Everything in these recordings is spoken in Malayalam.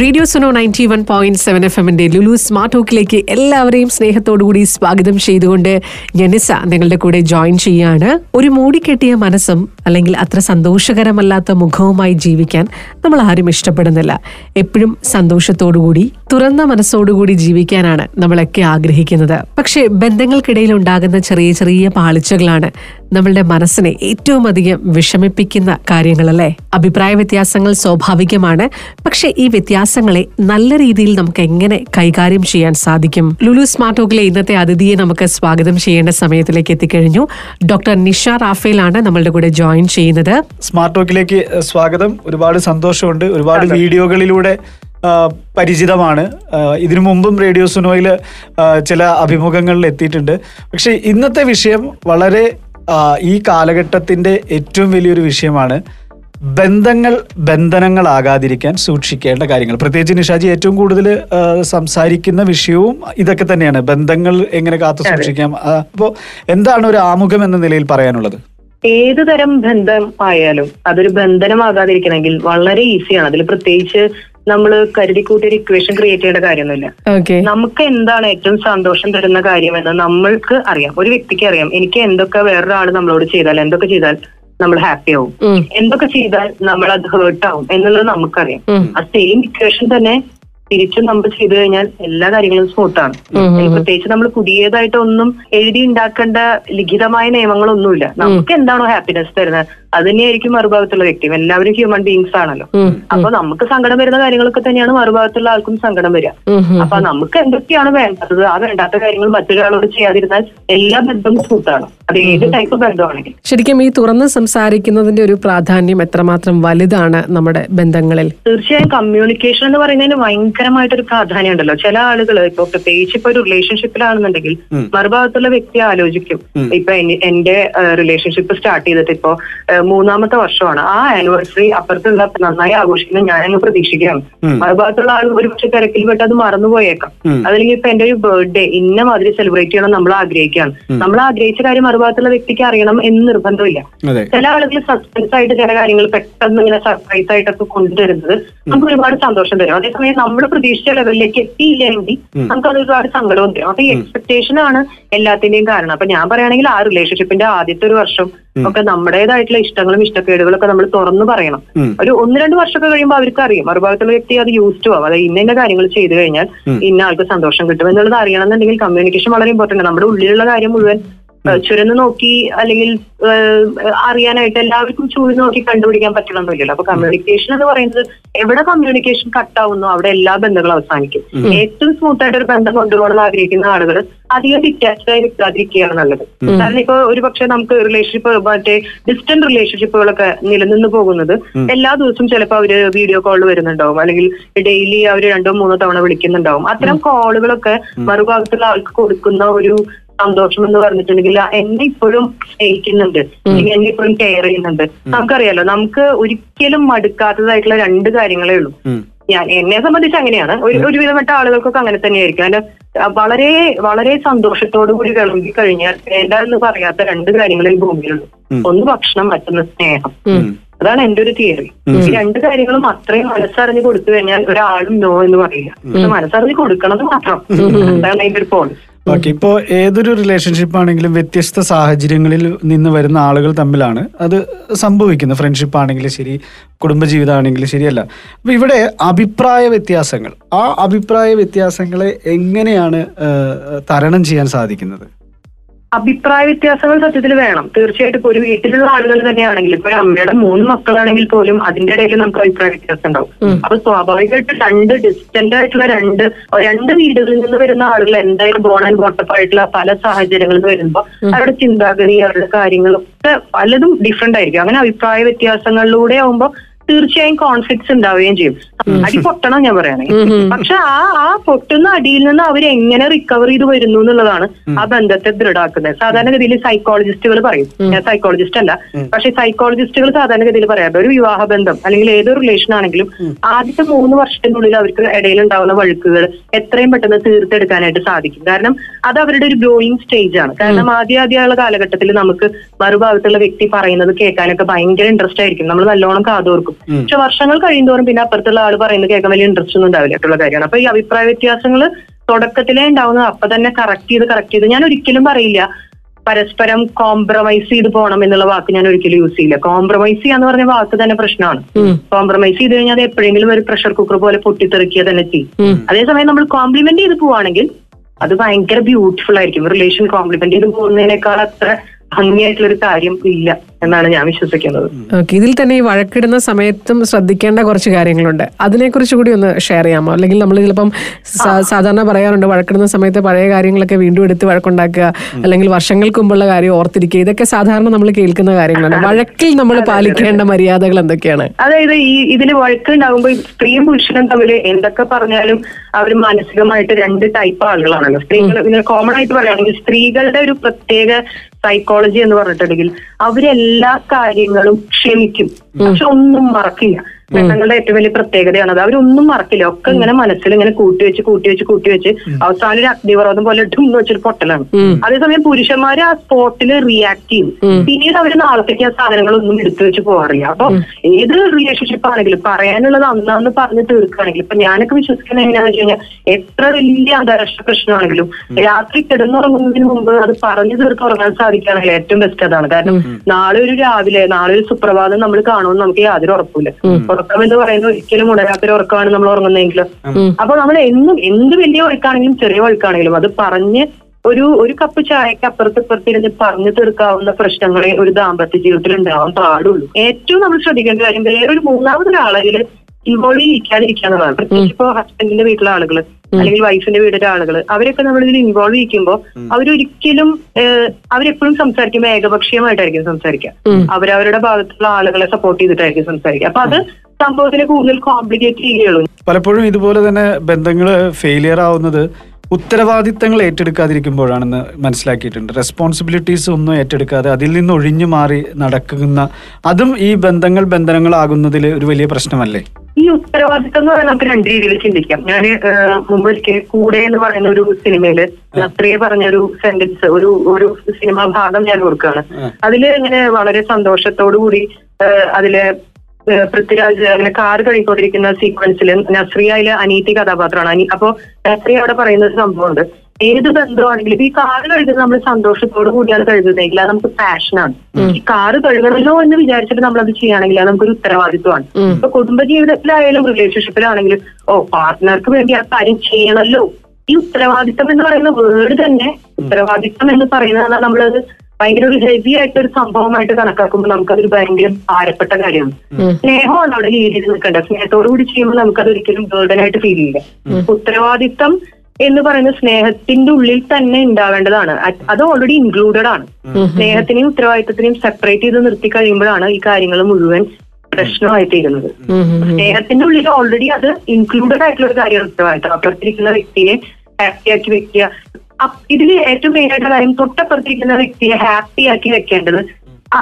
Radio Suno ninety one point seven F എമ്മിന്റെ ലുലു സ്മാർട്ട് ടോക്കിലേക്ക് എല്ലാവരെയും സ്നേഹത്തോടുകൂടി സ്വാഗതം ചെയ്തുകൊണ്ട് ജനിസ നിങ്ങളുടെ കൂടെ ജോയിൻ ചെയ്യാണ്. ഒരു മൂടിക്കെട്ടിയ മനസ്സും അല്ലെങ്കിൽ അത്ര സന്തോഷകരമല്ലാത്ത മുഖവുമായി ജീവിക്കാൻ നമ്മൾ ആരും ഇഷ്ടപ്പെടുന്നില്ല. എപ്പോഴും സന്തോഷത്തോടുകൂടി തുറന്ന മനസ്സോടുകൂടി ജീവിക്കാനാണ് നമ്മളൊക്കെ ആഗ്രഹിക്കുന്നത്. പക്ഷേ ബന്ധങ്ങൾക്കിടയിൽ ഉണ്ടാകുന്ന ചെറിയ ചെറിയ പാളിച്ചകളാണ് നമ്മളുടെ മനസ്സിനെ ഏറ്റവും അധികം വിഷമിപ്പിക്കുന്ന കാര്യങ്ങളല്ലേ? അഭിപ്രായ വ്യത്യാസങ്ങൾ സ്വാഭാവികമാണ്. പക്ഷേ ഈ വ്യത്യാസങ്ങളെ നല്ല രീതിയിൽ നമുക്ക് എങ്ങനെ കൈകാര്യം ചെയ്യാൻ സാധിക്കും? ലുലു സ്മാർട്ട് ടോക്കിലെ ഇന്നത്തെ അതിഥിയെ നമുക്ക് സ്വാഗതം ചെയ്യേണ്ട സമയത്തിലേക്ക് എത്തിക്കഴിഞ്ഞു. ഡോക്ടർ നിഷ ആണ് നമ്മളുടെ കൂടെ ജോയിൻ ചെയ്യുന്നത്. സ്മാർട്ടോക്കിലേക്ക് സ്വാഗതം. ഒരുപാട് സന്തോഷമുണ്ട്. ഒരുപാട് വീഡിയോകളിലൂടെ പരിചിതമാണ്. ഇതിനു മുമ്പും റേഡിയോ സുനോയിൽ ചില അഭിമുഖങ്ങളിൽ എത്തിയിട്ടുണ്ട്. പക്ഷേ ഇന്നത്തെ വിഷയം വളരെ ഈ കാലഘട്ടത്തിന്റെ ഏറ്റവും വലിയൊരു വിഷയമാണ്. ബന്ധങ്ങൾ ബന്ധനങ്ങളാകാതിരിക്കാൻ സൂക്ഷിക്കേണ്ട കാര്യങ്ങൾ. പ്രത്യേകിച്ച് നിഷാജി ഏറ്റവും കൂടുതൽ സംസാരിക്കുന്ന വിഷയവും ഇതൊക്കെ തന്നെയാണ്. ബന്ധങ്ങൾ എങ്ങനെ കാത്തു സൂക്ഷിക്കാം? അപ്പോൾ എന്താണ് ഒരു ആമുഖം എന്ന നിലയിൽ പറയാനുള്ളത്? ഏത് തരം ബന്ധം ആയാലും അതൊരു ബന്ധനമാകാതിരിക്കണമെങ്കിൽ വളരെ ഈസിയാണ്. അതിൽ പ്രത്യേകിച്ച് നമ്മൾ കരുതിക്കൂട്ടി ഒരു ഇക്വേഷൻ ക്രിയേറ്റ് ചെയ്യേണ്ട കാര്യമൊന്നുമില്ല. നമുക്ക് എന്താണ് ഏറ്റവും സന്തോഷം തരുന്ന കാര്യമെന്ന് നമ്മൾക്ക് അറിയാം. ഒരു വ്യക്തിക്ക് അറിയാം. എനിക്ക് എന്തൊക്കെ വേറൊരാൾ നമ്മളോട് ചെയ്താൽ എന്തൊക്കെ ചെയ്താൽ നമ്മൾ ഹാപ്പി ആവും. എന്തൊക്കെ ചെയ്താൽ നമ്മൾ അത് ഹേർട്ട് ആവും എന്നുള്ളത് നമുക്കറിയാം. ആ സെയിം ഇക്വേഷൻ തന്നെ തിരിച്ചും നമ്മൾ ചെയ്തു കഴിഞ്ഞാൽ എല്ലാ കാര്യങ്ങളും സ്മൂത്താണ് പ്രത്യേകിച്ച് നമ്മൾ പുതിയതായിട്ട് ഒന്നും എഴുതി ഉണ്ടാക്കേണ്ട ലിഖിതമായ നിയമങ്ങളൊന്നുമില്ല. നമുക്ക് എന്താണോ ഹാപ്പിനെസ് തരുന്നത് അത് തന്നെയായിരിക്കും മറുഭാഗത്തുള്ള വ്യക്തി. എല്ലാവരും ഹ്യൂമൻ ബീങ്സ് ആണല്ലോ. അപ്പൊ നമുക്ക് സങ്കടം വരുന്ന കാര്യങ്ങളൊക്കെ തന്നെയാണ് മറുഭാഗത്തുള്ള ആൾക്കും സങ്കടം വരിക. അപ്പൊ നമുക്ക് എന്തൊക്കെയാണ് വേണ്ടത്? ആ വേണ്ടാത്ത കാര്യങ്ങൾ മറ്റൊരാളോട് ചെയ്യാതിരുന്നാൽ എല്ലാ ബന്ധവും സ്മൂത്താണ് അത് ഏത് ടൈപ്പ് ബന്ധമാണെങ്കിലും. ശരിക്കും ഈ തുറന്ന് സംസാരിക്കുന്നതിന്റെ ഒരു പ്രാധാന്യം എത്രമാത്രം വലുതാണ് നമ്മുടെ ബന്ധങ്ങളിൽ? തീർച്ചയായും കമ്മ്യൂണിക്കേഷൻ എന്ന് പറയുന്നതിന് ഭയങ്കരമായിട്ടൊരു പ്രാധാന്യം ഉണ്ടല്ലോ. ചില ആളുകൾ ഇപ്പൊ പ്രത്യേകിച്ച് ഇപ്പൊ ഒരു റിലേഷൻഷിപ്പിലാണെന്നുണ്ടെങ്കിൽ മറുഭാഗത്തുള്ള വ്യക്തി ആലോചിക്കും. ഇപ്പൊ എനി- എന്റെ റിലേഷൻഷിപ്പ് സ്റ്റാർട്ട് ചെയ്തിട്ട് ഇപ്പോ മൂന്നാമത്തെ വർഷമാണ്. ആ ആനിവേഴ്സറി അപ്പുറത്തുള്ള നന്നായി ആഘോഷിക്കുന്നത് ഞാനങ്ങ് പ്രതീക്ഷിക്കുകയാണ്. മറുഭാഗത്തുള്ള ആൾ ഒരു പക്ഷെ തിരക്കിൽ പെട്ട് അത് മറന്നുപോയേക്കാം. അതല്ലെങ്കിൽ ഇപ്പൊ എന്റെ ഒരു ബർത്ത്ഡേ ഇന്ന മാതിരി സെലിബ്രേറ്റ് ചെയ്യണം നമ്മൾ ആഗ്രഹിക്കുകയാണ് നമ്മൾ ആഗ്രഹിച്ച കാര്യം മറുഭാഗത്തുള്ള വ്യക്തിക്ക് അറിയണം എന്ന് നിർബന്ധമില്ല. ചില ആളുകൾ സസ്പെൻസ് ആയിട്ട് ചില കാര്യങ്ങൾ പെട്ടെന്ന് ഇങ്ങനെ സർപ്രൈസ് ആയിട്ടൊക്കെ കൊണ്ടുവരുന്നത് നമുക്ക് ഒരുപാട് സന്തോഷം തരും. അതേസമയം നമ്മൾ പ്രതീക്ഷിച്ച ലെവലിലേക്ക് എത്തിയില്ലെങ്കിൽ നമുക്ക് അത് ഒരുപാട് സങ്കടവും തരും അപ്പൊ ഈ എക്സ്പെക്ടേഷൻ ആണ് എല്ലാത്തിന്റെയും കാരണം. അപ്പൊ ഞാൻ പറയുകയാണെങ്കിൽ ആ റിലേഷൻഷിപ്പിന്റെ ആദ്യത്തെ ഒരു വർഷം ഒക്കെ നമ്മുടേതായിട്ടുള്ള ഇഷ്ടങ്ങളും ഇഷ്ടക്കേടുകളും ഒക്കെ നമ്മൾ തുറന്നു പറയണം. ഒരു ഒന്ന് രണ്ട് വർഷമൊക്കെ കഴിയുമ്പോൾ അവർക്ക് അറിയും മറുഭാഗത്തുള്ള വ്യക്തി അത് യൂസ് ടു ആവും. അതായത് ഇന്ന ഇന്ന കാര്യങ്ങൾ ചെയ്തു കഴിഞ്ഞാൽ ഇന്ന ആൾക്ക് സന്തോഷം കിട്ടും എന്നുള്ളത് അറിയണമെന്നുണ്ടെങ്കിൽ കമ്മ്യൂണിക്കേഷൻ വളരെ ഇമ്പോർട്ടന്റ് നമ്മുടെ ഉള്ളിലുള്ള കാര്യം മുഴുവൻ ചുരന്ന് നോക്കി അല്ലെങ്കിൽ അറിയാനായിട്ട് എല്ലാവർക്കും ചൂട് നോക്കി കണ്ടുപിടിക്കാൻ പറ്റണമെന്നില്ലല്ലോ അപ്പൊ കമ്മ്യൂണിക്കേഷൻ എന്ന് പറയുന്നത് എവിടെ കമ്മ്യൂണിക്കേഷൻ കട്ടാവുന്നു അവിടെ എല്ലാ ബന്ധങ്ങളും അവസാനിക്കും. ഏറ്റവും സ്മൂത്ത് ആയിട്ട് ഒരു ബന്ധം കൊണ്ടുപോകണമെന്ന് ആഗ്രഹിക്കുന്ന ആളുകൾ അധികം ഡിറ്റാച്ച്ഡ് ആയി നിൽക്കാതിരിക്കുകയാണ് നല്ലത് കാരണം ഇപ്പൊ ഒരു പക്ഷെ നമുക്ക് റിലേഷൻഷിപ്പ് മറ്റേ ഡിസ്റ്റന്റ് റിലേഷൻഷിപ്പുകളൊക്കെ നിലനിന്ന് പോകുന്നത് എല്ലാ ദിവസവും ചിലപ്പോൾ അവർ വീഡിയോ കോൾ വരുന്നുണ്ടാവും. അല്ലെങ്കിൽ ഡെയിലി അവർ രണ്ടോ മൂന്നോ തവണ വിളിക്കുന്നുണ്ടാവും. അത്തരം കോളുകളൊക്കെ മറുഭാഗത്തുള്ള ആൾക്ക് കൊടുക്കുന്ന ഒരു സന്തോഷം എന്ന് പറഞ്ഞിട്ടുണ്ടെങ്കിൽ എന്നെ ഇപ്പോഴും സ്നേഹിക്കുന്നുണ്ട്. അല്ലെങ്കിൽ എന്നെ ഇപ്പോഴും കെയർ ചെയ്യുന്നുണ്ട്. നമുക്കറിയാലോ നമുക്ക് ഒരിക്കലും മടുക്കാത്തതായിട്ടുള്ള രണ്ട് കാര്യങ്ങളേ ഉള്ളൂ. ഞാൻ എന്നെ സംബന്ധിച്ച് അങ്ങനെയാണ്. ഒരു ഒരുവിധപ്പെട്ട ആളുകൾക്കൊക്കെ അങ്ങനെ തന്നെയായിരിക്കും. അതിന്റെ വളരെ വളരെ സന്തോഷത്തോടു കൂടി വിളമ്പി കഴിഞ്ഞാൽ വേണ്ട എന്ന് പറയാത്ത രണ്ട് കാര്യങ്ങളിൽ ഈ ഭൂമിയിലുള്ളൂ. ഒന്ന് ഭക്ഷണം മറ്റൊന്ന് സ്നേഹം. അതാണ് എന്റെ ഒരു തിയറി ഈ രണ്ട് കാര്യങ്ങളും അത്രയും മനസ്സറിഞ്ഞ് കൊടുത്തു കഴിഞ്ഞാൽ ഒരാളും നോ എന്ന് പറയില്ല. പക്ഷെ മനസ്സറിഞ്ഞ് കൊടുക്കണത് മാത്രം. അതാണ് അതിന്റെ ഒരു പോളിസി ഓക്കെ ഇപ്പോൾ ഏതൊരു റിലേഷൻഷിപ്പ് ആണെങ്കിലും വ്യത്യസ്ത സാഹചര്യങ്ങളിൽ നിന്ന് വരുന്ന ആളുകൾ തമ്മിലാണ് അത് സംഭവിക്കുന്നത്. ഫ്രണ്ട്ഷിപ്പ് ആണെങ്കിലും ശരി കുടുംബജീവിതം ആണെങ്കിലും ശരിയല്ല. അപ്പോൾ ഇവിടെ അഭിപ്രായ വ്യത്യാസങ്ങൾ ആ അഭിപ്രായ വ്യത്യാസങ്ങളെ എങ്ങനെയാണ് തരണം ചെയ്യാൻ സാധിക്കുന്നത്? അഭിപ്രായ വ്യത്യാസങ്ങൾ സത്യത്തിൽ വേണം. തീർച്ചയായിട്ടും ഇപ്പൊ ഒരു വീട്ടിലുള്ള ആളുകൾ തന്നെയാണെങ്കിൽ ഇപ്പൊ അമ്മയുടെ മൂന്ന് മക്കളാണെങ്കിൽ പോലും അതിന്റെ ഇടയിൽ നമുക്ക് അഭിപ്രായ വ്യത്യാസം ഉണ്ടാവും. അപ്പൊ സ്വാഭാവികമായിട്ട് രണ്ട് ഡിസ്റ്റന്റ് ആയിട്ടുള്ള രണ്ട് രണ്ട് വീടുകളിൽ നിന്ന് വരുന്ന ആളുകൾ എന്തായാലും ബോൺ ആൻഡ് ബോട്ടപ്പ് ആയിട്ടുള്ള പല സാഹചര്യങ്ങളിൽ നിന്ന് വരുമ്പോൾ അവരുടെ ചിന്താഗതി അവരുടെ കാര്യങ്ങളൊക്കെ പലതും ഡിഫറെന്റ് ആയിരിക്കും. അങ്ങനെ അഭിപ്രായ വ്യത്യാസങ്ങളിലൂടെ ആവുമ്പോൾ തീർച്ചയായും കോൺഫ്ലിക്ട്സ് ഉണ്ടാവുകയും ചെയ്യും. അടി പൊട്ടണം ഞാൻ പറയണേ. പക്ഷെ ആ ആ പൊട്ടുന്ന അടിയിൽ നിന്ന് അവർ എങ്ങനെ റിക്കവർ ചെയ്ത് വരുന്നു എന്നുള്ളതാണ് ആ ബന്ധത്തെ ദൃഢാക്കുന്നത്. സാധാരണഗതിയിൽ സൈക്കോളജിസ്റ്റുകൾ പറയും. ഞാൻ സൈക്കോളജിസ്റ്റ് അല്ല. പക്ഷെ സൈക്കോളജിസ്റ്റുകൾ സാധാരണഗതിയിൽ പറയാം ഒരു വിവാഹ ബന്ധം അല്ലെങ്കിൽ ഏതൊരു റിലേഷൻ ആണെങ്കിലും ആദ്യത്തെ മൂന്ന് വർഷത്തിനുള്ളിൽ അവർക്ക് ഇടയിൽ ഉണ്ടാവുന്ന വഴുക്കുകൾ എത്രയും പെട്ടെന്ന് തീർത്തെടുക്കാനായിട്ട് സാധിക്കും. കാരണം അത് അവരുടെ ഒരു ഗ്രോയിങ് സ്റ്റേജ് ആണ്. കാരണം ആദ്യ ആദ്യമുള്ള കാലഘട്ടത്തിൽ നമുക്ക് മറുഭാഗത്തുള്ള വ്യക്തി പറയുന്നത് കേൾക്കാനൊക്കെ ഭയങ്കര ഇൻട്രസ്റ്റ് ആയിരിക്കും. നമ്മൾ നല്ലോണം കാതോർക്കും. പക്ഷെ വർഷങ്ങൾ കഴിയുന്തോറും പിന്നെ അപ്പുറത്തുള്ള ആൾ പറയുന്നത് കേൾക്കാൻ വലിയ ഇൻട്രസ്റ്റ് ഒന്നും ഉണ്ടാവില്ല ആയിട്ടുള്ള കാര്യമാണ്. അപ്പൊ ഈ അഭിപ്രായ വ്യത്യാസങ്ങൾ തുടക്കത്തിലേ ഉണ്ടാവുന്നത് അപ്പൊ തന്നെ കറക്റ്റ് ചെയ്ത് കറക്റ്റ് ചെയ്ത് ഞാൻ ഒരിക്കലും പറയില്ല. പരസ്പരം കോംപ്രമൈസ് ചെയ്ത് പോകണം എന്നുള്ള വാക്ക് ഞാൻ ഒരിക്കലും യൂസ് ചെയ്യില്ല. കോംപ്രമൈസ് ചെയ്യാന്ന് പറഞ്ഞ വാക്ക് തന്നെ പ്രശ്നമാണ്. കോംപ്രമൈസ് ചെയ്ത് കഴിഞ്ഞാൽ അത് എപ്പോഴെങ്കിലും ഒരു പ്രഷർ കുക്കർ പോലെ പൊട്ടിത്തെറിക്കുക തന്നെ ചെയ്യും. അതേസമയം നമ്മൾ കോംപ്ലിമെന്റ് ചെയ്ത് പോവാണെങ്കിൽ അത് ഭയങ്കര ബ്യൂട്ടിഫുൾ ആയിരിക്കും. റിലേഷൻ കോംപ്ലിമെന്റ് ചെയ്ത് പോകുന്നതിനേക്കാൾ അത്ര ഭംഗിയായിട്ടുള്ള ഒരു കാര്യം ഇല്ല എന്നാണ് ഞാൻ വിശ്വസിക്കുന്നത്. ഓക്കെ ഇതിൽ തന്നെ ഈ വഴക്കിടുന്ന സമയത്തും ശ്രദ്ധിക്കേണ്ട കുറച്ച് കാര്യങ്ങളുണ്ട്. അതിനെക്കുറിച്ച് കൂടി ഒന്ന് ഷെയർ ചെയ്യാമോ? അല്ലെങ്കിൽ നമ്മൾ ചിലപ്പം സാധാരണ പറയാറുണ്ട് വഴക്കിടുന്ന സമയത്ത് പഴയ കാര്യങ്ങളൊക്കെ വീണ്ടും എടുത്ത് വഴക്കുണ്ടാക്കുക അല്ലെങ്കിൽ വർഷങ്ങൾക്ക് മുമ്പുള്ള കാര്യം ഓർത്തിരിക്കുക. ഇതൊക്കെ സാധാരണ നമ്മൾ കേൾക്കുന്ന കാര്യങ്ങളാണ്. വഴക്കിൽ നമ്മൾ പാലിക്കേണ്ട മര്യാദകൾ എന്തൊക്കെയാണ്? അതായത് ഈ ഇതിൽ വഴക്ക് ഉണ്ടാകുമ്പോൾ സ്ത്രീയും പുരുഷനും തമ്മിൽ എന്തൊക്കെ പറഞ്ഞാലും അവർ മാനസികമായിട്ട് രണ്ട് ടൈപ്പ് ആളുകളാണല്ലോ. സ്ത്രീകൾ ഇതിന് കോമൺ ആയിട്ട് പറയുകയാണെങ്കിൽ സ്ത്രീകളുടെ ഒരു പ്രത്യേക സൈക്കോളജി എന്ന് പറഞ്ഞിട്ടുണ്ടെങ്കിൽ അവരെല്ലാ കാര്യങ്ങളും ക്ഷമിക്കും. പക്ഷെ ഒന്നും മറക്കില്ല. പെണ്ണുങ്ങളുടെ ഏറ്റവും വലിയ പ്രത്യേകതയാണ് അത് അവരൊന്നും മറക്കില്ല. ഒക്കെ ഇങ്ങനെ മനസ്സിൽ ഇങ്ങനെ കൂട്ടി വെച്ച് കൂട്ടി വെച്ച് കൂട്ടി വെച്ച് അവസാനം ഒരു അഗ്നിപർവതം പോലെ ഡും എന്ന് വെച്ചൊരു പൊട്ടലാണ്. അതേസമയം പുരുഷന്മാര് ആ സ്പോട്ടിൽ റിയാക്ട് ചെയ്യും. പിന്നീട് അവർ നാളത്തേക്ക് ആ സാധനങ്ങളൊന്നും എടുത്തു വെച്ച് പോകാറില്ല. അപ്പൊ ഏത് റിലേഷൻഷിപ്പ് ആണെങ്കിലും പറയാനുള്ളത് അന്നാന്ന് പറഞ്ഞ് തീർക്കുകയാണെങ്കിൽ ഇപ്പൊ ഞാനൊക്കെ വിശ്വസിക്കുന്നത് എങ്ങനെയാണെന്ന് വെച്ച് കഴിഞ്ഞാൽ എത്ര വലിയ അന്താരാഷ്ട്ര പ്രശ്നമാണെങ്കിലും രാത്രി കിടന്നുറങ്ങുന്നതിന് മുമ്പ് അത് പറഞ്ഞു തീർത്ത് ഉറങ്ങാൻ സാധിക്കുകയാണെങ്കിൽ ഏറ്റവും ബെസ്റ്റ് അതാണ്. കാരണം നാളെ ഒരു രാവിലെ നാളെ ഒരു സുപ്രഭാതം നമ്മൾ കാണുമെന്ന് നമുക്ക് യാതൊരു ഉറപ്പില്ല ഉറക്കം എന്ന് പറയുന്നത് ഒരിക്കലും ഉണരാത്തൊരു ഉറക്കമാണ് നമ്മൾ ഉറങ്ങുന്നതെങ്കിൽ അപ്പൊ നമ്മൾ എന്നും എന്ത് വലിയ ഒഴുക്കാണെങ്കിലും ചെറിയ ഒഴുക്കാണെങ്കിലും അത് പറഞ്ഞ് ഒരു ഒരു കപ്പ് ചായക്ക് അപ്പുറത്ത് ഇപ്പുറത്തിരുന്ന് പറഞ്ഞു തീർക്കാവുന്ന പ്രശ്നങ്ങളെ ഒരു ദാമ്പത്യ ജീവിതത്തിൽ ഉണ്ടാവാൻ പാടുള്ളൂ. ഏറ്റവും നമ്മൾ ശ്രദ്ധിക്കേണ്ട കാര്യം ഒരു മൂന്നാമതൊരാളതിൽ ഇൻവോൾവ് ചെയ്യിക്കാതിരിക്കാന്നുള്ളതാണ് പ്രത്യേകിച്ച് ഇപ്പോ ഹസ്ബൻഡിന്റെ വീട്ടിലെ ആളുകൾ അല്ലെങ്കിൽ വൈഫിന്റെ വീട്ടിലെ ആളുകൾ അവരൊക്കെ നമ്മൾ ഇതിൽ ഇൻവോൾവ് ചെയ്യിക്കുമ്പോൾ അവരൊരിക്കലും അവരെപ്പോഴും സംസാരിക്കുമ്പോൾ ഏകപക്ഷീയമായിട്ടായിരിക്കും സംസാരിക്കുക. അവരവരുടെ ഭാഗത്തുള്ള ആളുകളെ സപ്പോർട്ട് ചെയ്തിട്ടായിരിക്കും സംസാരിക്കുക. അപ്പൊ അത് സംഭവത്തിന് കൂടുതൽ കോംപ്ലിക്കേറ്റ് ചെയ്യുകയുള്ളൂ. പലപ്പോഴും ഇതുപോലെ തന്നെ ബന്ധങ്ങൾ ഫെയിലിയർ ആവുന്നത് ഉത്തരവാദിത്തങ്ങൾ ഏറ്റെടുക്കാതിരിക്കുമ്പോഴാണെന്ന് മനസ്സിലാക്കിയിട്ടുണ്ട്. റെസ്പോൺസിബിലിറ്റീസ് ഒന്നും ഏറ്റെടുക്കാതെ അതിൽ നിന്ന് ഒഴിഞ്ഞു മാറി നടക്കുന്ന അതും ഈ ബന്ധങ്ങൾ ബന്ധനങ്ങളാകുന്നതിൽ ഒരു വലിയ പ്രശ്നമല്ലേ? ഈ ഉത്തരവാദിത്തം എന്ന് പറയുന്നത് നമുക്ക് രണ്ട് രീതിയിൽ ചിന്തിക്കാം. ഞാൻ മുമ്പ് ഒരിക്കൽ കൂടെ എന്ന് പറയുന്ന ഒരു സിനിമയിൽ പറഞ്ഞ പറഞ്ഞൊരു സെന്റൻസ് ഒരു ഒരു സിനിമാ ഭാഗം ഞാൻ ഓർക്കുകയാണ്. അതിൽ ഇങ്ങനെ വളരെ സന്തോഷത്തോടു കൂടി അതിൽ പൃഥ്വിരാജ് അങ്ങനെ കാർ കഴിക്കൊണ്ടിരിക്കുന്ന സീക്വൻസിൽ നസ്രിയ അതിലെ അനീതി കഥാപാത്രമാണ്. അപ്പോ നസ്രിയ അവിടെ പറയുന്ന ഒരു സംഭവമുണ്ട്. ഏത് ബന്ധമാണെങ്കിലും ഈ കാറ് കഴുകുന്നത് നമ്മൾ സന്തോഷത്തോടു കൂടിയാണ് കഴുകുന്നതെങ്കിൽ അത് നമുക്ക് പാഷനാണ് ഈ കാറ് കഴുകണമല്ലോ എന്ന് വിചാരിച്ചിട്ട് നമ്മൾ അത് ചെയ്യുകയാണെങ്കിൽ അത് നമുക്കൊരു ഉത്തരവാദിത്വമാണ്. ഇപ്പൊ കുടുംബ ജീവിതത്തിലായാലും റിലേഷൻഷിപ്പിലാണെങ്കിലും ഓ പാർട്ട്ണർക്ക് വേണ്ടി ആ കാര്യം ചെയ്യണമല്ലോ. ഈ ഉത്തരവാദിത്തം എന്ന് പറയുന്ന വേർഡ് തന്നെ ഉത്തരവാദിത്തം എന്ന് പറയുന്നത് നമ്മളത് ഭയങ്കര ഒരു ഹെവി ആയിട്ട് ഒരു സംഭവമായിട്ട് കണക്കാക്കുമ്പോൾ നമുക്കതൊരു ഭയങ്കര ഭാരപ്പെട്ട കാര്യമാണ്. സ്നേഹമാണ് അവിടെ ലീഡ് ചെയ്ത് നിൽക്കേണ്ടത്. സ്നേഹത്തോടു കൂടി ചെയ്യുമ്പോൾ നമുക്കത് ഒരിക്കലും ബേർഡൻ ആയിട്ട് ഫീൽ ചെയ്യില്ല. ഉത്തരവാദിത്തം എന്ന് പറയുന്ന സ്നേഹത്തിന്റെ ഉള്ളിൽ തന്നെ ഉണ്ടാവേണ്ടതാണ്. അത് ഓൾറെഡി ഇൻക്ലൂഡഡ് ആണ്. സ്നേഹത്തിനെയും ഉത്തരവാദിത്തത്തിനെയും സെപ്പറേറ്റ് ചെയ്ത് നിർത്തി കഴിയുമ്പോഴാണ് ഈ കാര്യങ്ങൾ മുഴുവൻ പ്രശ്നമായി തീരുന്നത്. സ്നേഹത്തിന്റെ ഉള്ളിൽ ഓൾറെഡി അത് ഇൻക്ലൂഡഡ് ആയിട്ടുള്ള ഒരു കാര്യമാണ് ഉത്തരവാദിത്തം. അപ്പുറത്തിരിക്കുന്ന വ്യക്തിയെ ഹാപ്പി ആക്കി വെക്കുക. ഇതിൽ ഏറ്റവും മെയിൻ ആയിട്ടുള്ള കാര്യം തൊട്ടപ്പുറത്തിരിക്കുന്ന വ്യക്തിയെ ഹാപ്പി ആക്കി വെക്കേണ്ടത്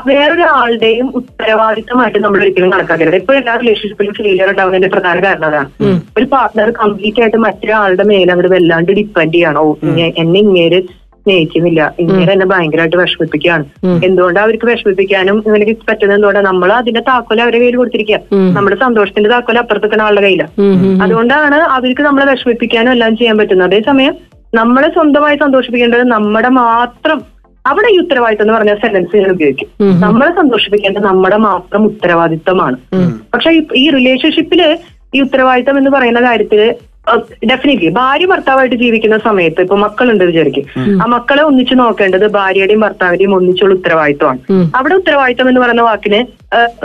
വേറൊരാളുടെയും ഉത്തരവാദിത്തമായിട്ട് നമ്മൾ ഒരിക്കലും കണക്കാക്കരുത് ഇപ്പൊ എല്ലാ റിലേഷൻഷിപ്പിലും ഫെയിലിയർ ഉണ്ടാവുന്നതിന്റെ പ്രധാന കാരണം അതാണ്. ഒരു പാർട്ണർ കംപ്ലീറ്റ് ആയിട്ട് മറ്റൊരാളുടെ മേലെ അങ്ങോട്ട് വല്ലാണ്ട് ഡിപ്പെൻഡ് ചെയ്യണം. ഓ എന്നെ ഇങ്ങേര് സ്നേഹിക്കുന്നില്ല. ഇങ്ങനെ എന്നെ ഭയങ്കരമായിട്ട് വിഷമിപ്പിക്കുകയാണ്. എന്തുകൊണ്ടാണ് അവർക്ക് വിഷമിപ്പിക്കാനും ഇവർക്ക് പറ്റുന്നത് എന്തുകൊണ്ടാണ് നമ്മൾ അതിന്റെ താക്കോല അവരുടെ കയ്യിൽ കൊടുത്തിരിക്കുക. നമ്മുടെ സന്തോഷത്തിന്റെ താക്കോല അപ്പുറത്തേക്കുന്ന ആളുടെ കയ്യിലാണ് അതുകൊണ്ടാണ് അവർക്ക് നമ്മളെ വിഷമിപ്പിക്കാനും എല്ലാം ചെയ്യാൻ പറ്റുന്നത്. അതേസമയം നമ്മളെ സ്വന്തമായി സന്തോഷിപ്പിക്കേണ്ടത് നമ്മുടെ മാത്രം അവിടെ ഈ ഉത്തരവാദിത്തം എന്ന് പറഞ്ഞ സെന്റൻസ് ഞാൻ ഉപയോഗിക്കും. നമ്മളെ സന്തോഷിപ്പിക്കേണ്ട നമ്മുടെ മാത്രം ഉത്തരവാദിത്തമാണ്. പക്ഷെ ഈ- ഈ റിലേഷൻഷിപ്പിൽ ഈ ഉത്തരവാദിത്തം എന്ന് പറയുന്ന കാര്യത്തിൽ ഡെഫിനറ്റ്ലി ഭാര്യ ഭർത്താവായിട്ട് ജീവിക്കുന്ന സമയത്ത് ഇപ്പൊ മക്കളുണ്ട് വിചാരിക്കും. ആ മക്കളെ ഒന്നിച്ചു നോക്കേണ്ടത് ഭാര്യയുടെയും ഭർത്താവിന്റെയും ഒന്നിച്ചുള്ള ഉത്തരവാദിത്വമാണ്. അവിടെ ഉത്തരവാദിത്വം എന്ന് പറയുന്ന വാക്കിന്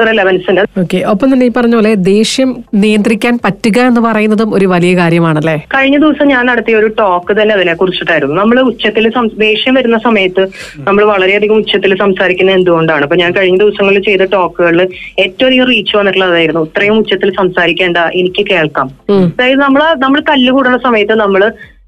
റെലവൻസ് ഉണ്ട്. ഓക്കെ ഒപ്പം തന്നെ ഈ പറഞ്ഞ പോലെ ദേഷ്യം നിയന്ത്രിക്കാൻ പറ്റുക എന്ന് പറയുന്നതും ഒരു വലിയ കാര്യമാണല്ലേ? കഴിഞ്ഞ ദിവസം ഞാൻ നടത്തിയ ഒരു ടോക്ക് തന്നെ അതിനെ കുറിച്ചിട്ടായിരുന്നു. നമ്മൾ ഉച്ചത്തിൽ ദേഷ്യം വരുന്ന സമയത്ത് നമ്മൾ വളരെയധികം ഉച്ചത്തിൽ സംസാരിക്കുന്നത് എന്തുകൊണ്ടാണ്? അപ്പൊ ഞാൻ കഴിഞ്ഞ ദിവസങ്ങളിൽ ചെയ്ത ടോക്കുകളിൽ ഏറ്റവും അധികം റീച്ച് വന്നിട്ടുള്ളതായിരുന്നു. ഇത്രയും ഉച്ചത്തിൽ സംസാരിക്കേണ്ട എനിക്ക് കേൾക്കാം. അതായത് നമ്മൾ നമ്മൾ തല്ലുകൂടുന്ന സമയത്ത് നമ്മൾ